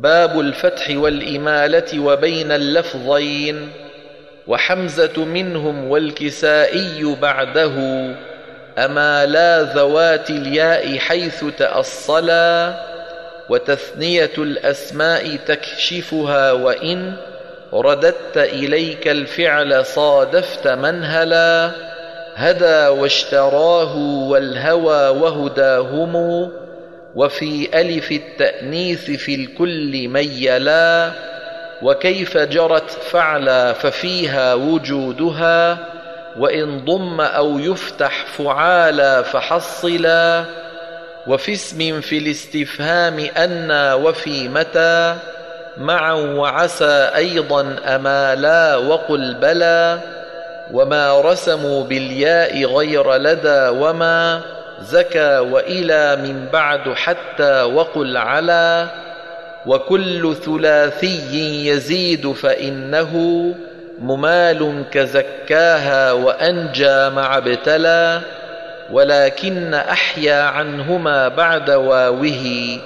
باب الفتح والإمالة وبين اللفظين وحمزة منهم والكسائي بعده أما لا ذوات الياء حيث تأصلا وتثنية الأسماء تكشفها وإن رددت إليك الفعل صادفت منهلا هدى واشتراه والهوى وهداهم وفي ألف التأنيث في الكل ميلا وكيف جرت فعلا ففيها وجودها وإن ضم أو يفتح فعالا فحصلا. وفي اسم في الاستفهام أنا وفي متى معا وعسى أيضا أمالا وقل بلى وما رسموا بالياء غير لدى وما زكى وإلى من بعد حتى وقل على وكل ثلاثي يزيد فإنه ممال كزكاها وأنجى مع ابتلى ولكن أحيا عنهما بعد واوه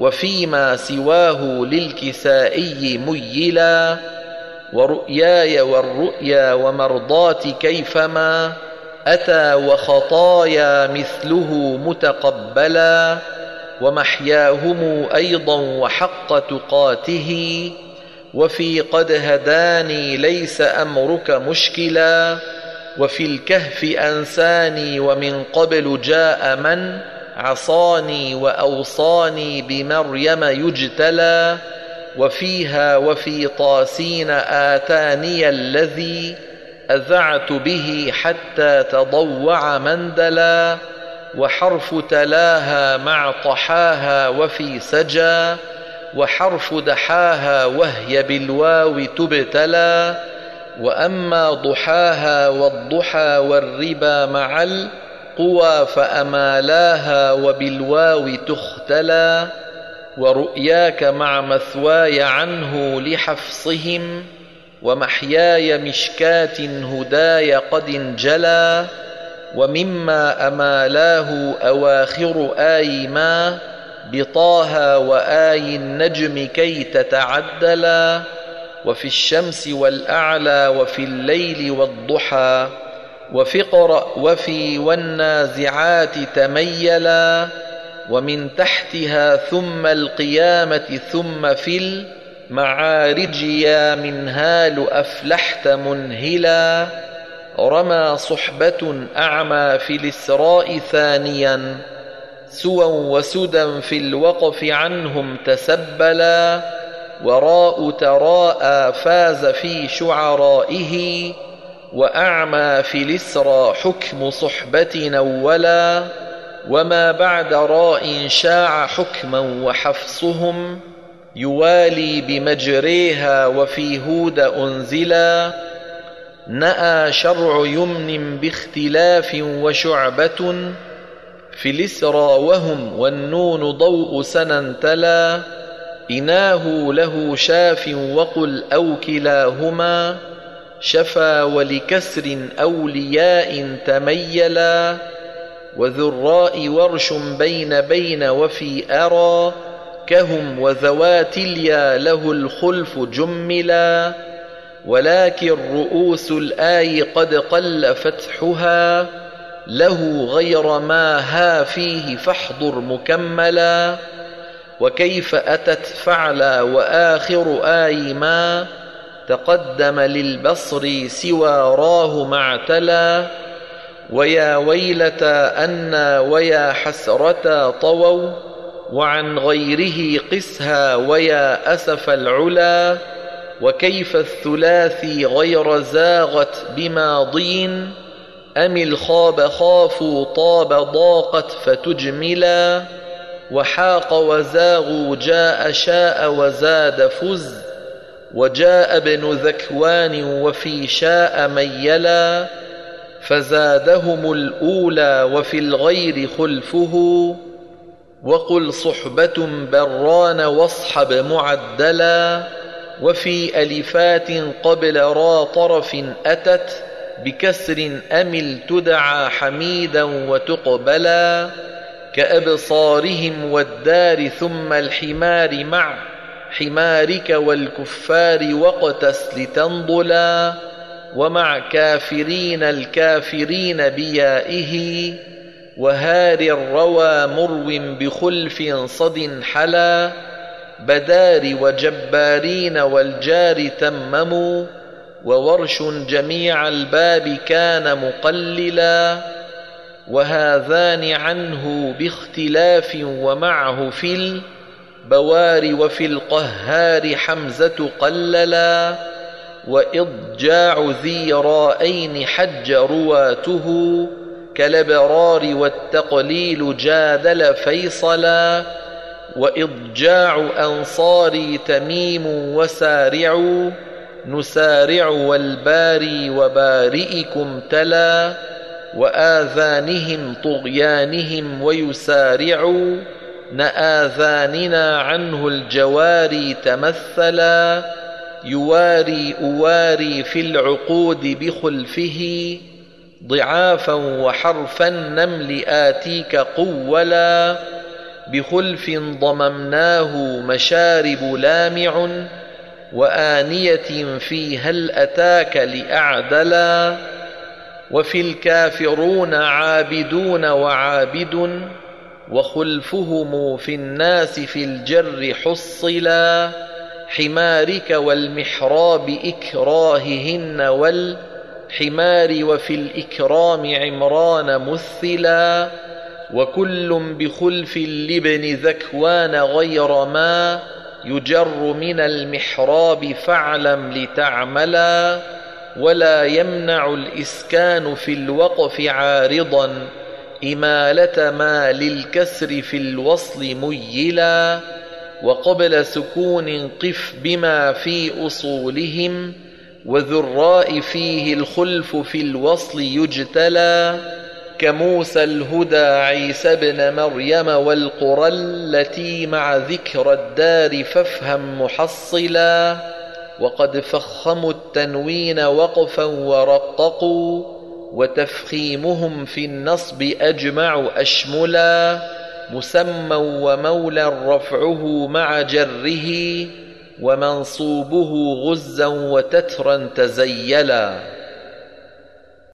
وفيما سواه للكسائي ميلا ورؤياي والرؤيا ومرضات كيفما أتى وخطايا مثله متقبلا ومحياهم أيضا وحق تقاته وفي قد هداني ليس أمرك مشكلا وفي الكهف أنساني ومن قبل جاء من عصاني وأوصاني بمريم يجتلى وفيها وفي طاسين آتاني الذي أذعت به حتى تضوع مندلا وحرف تلاها مع طحاها وفي سجى وحرف دحاها وهي بالواو تبتلى وأما ضحاها والضحى والربا مع القوى فأمالاها وبالواو تختلى ورؤياك مع مثواي عنه لحفصهم ومحياي مشكات هداي قد انجلى ومما أمالاه أواخر آي ما بطاها وآي النجم كي تتعدلا وفي الشمس والأعلى وفي الليل والضحى وفي اقرأ وفي والنازعات تميلا ومن تحتها ثم القيامة ثم في المعارج يا منهال أفلحت منهلا رمى صحبة أعمى في الإسراء ثانيا سوى وسدى في الوقف عنهم تسبلا وراء تراءى فاز في شعرائه وأعمى في الإسرى حكم صحبة أولا وما بعد راء شاع حكما وحفصهم يوالي بمجريها وفي هود أنزلا نأى شرع يمن باختلاف وشعبة في الإسرى وهم والنون ضوء سنا تلا إناه له شاف وقل أو كلاهما شفا ولكسر أولياء تميلا وذراء ورش بين بين وفي أرى كهم وذوات اليا له الخلف جملا ولكن رؤوس الآي قد قل فتحها له غير ما ها فيه فاحضر مكملا. وكيف أتت فعلا وآخر آي ما تقدم للبصر سوى راه معتلا ويا ويلتا أنا ويا حسرتا طووا وعن غيره قسها ويا أسف العلا وكيف الثلاثي غير زاغت بماضين أم الخاب خافوا طاب ضاقت فتجملا وحاق وزاغوا جاء شاء وزاد فز وجاء ابن ذكوان وفي شاء ميلا فزادهم الأولى وفي الغير خلفه وقل صحبة بران واصحب معدلا وفي ألفات قبل را طرف أتت بكسر أمل تدعى حميدا وتقبلا كأبصارهم والدار ثم الحمار مع حمارك والكفار واقتس لتنضلا ومع كافرين الكافرين بيائه وهار الروى مرو بخلف صد حلا بدار وجبارين والجار تمموا وورش جميع الباب كان مقللا وهذان عنه باختلاف ومعه في البوار وفي القهار حمزة قللا وإضجاع ذي رائين حج رواته كالإبرار والتقليل جادل فيصلا وإضجاع أنصاري تميم وسارع نسارع والباري وبارئكم تلا وآذانهم طغيانهم ويسارع نآذاننا عنه الجواري تمثلا يواري أواري في العقود بخلفه ضعافا وحرف النمل آتيك قولا بخلف ضممناه مشارب لامع وآنية في هل أتاك لأعدلا وفي الكافرون عابدون وعابد وخلفهم في الناس في الجر حصلا حمارك والمحراب إكراههن والحمار وفي الإكرام عمران مثلا وكل بخلف لابن ذكوان غير ما يجر من المحراب فاعلم لتعملا ولا يمنع الإسكان في الوقف عارضا إمالة ما للكسر في الوصل ميلا وقبل سكون قف بما في أصولهم وذراء فيه الخلف في الوصل يجتلى كموسى الهدى عيسى ابن مريم والقرى التي مع ذكر الدار فافهم محصلا وقد فخموا التنوين وقفا ورققوا وتفخيمهم في النصب أجمع أشملا مسمى ومولى رفعه مع جره ومنصوبه غزا وتترا تزيلا.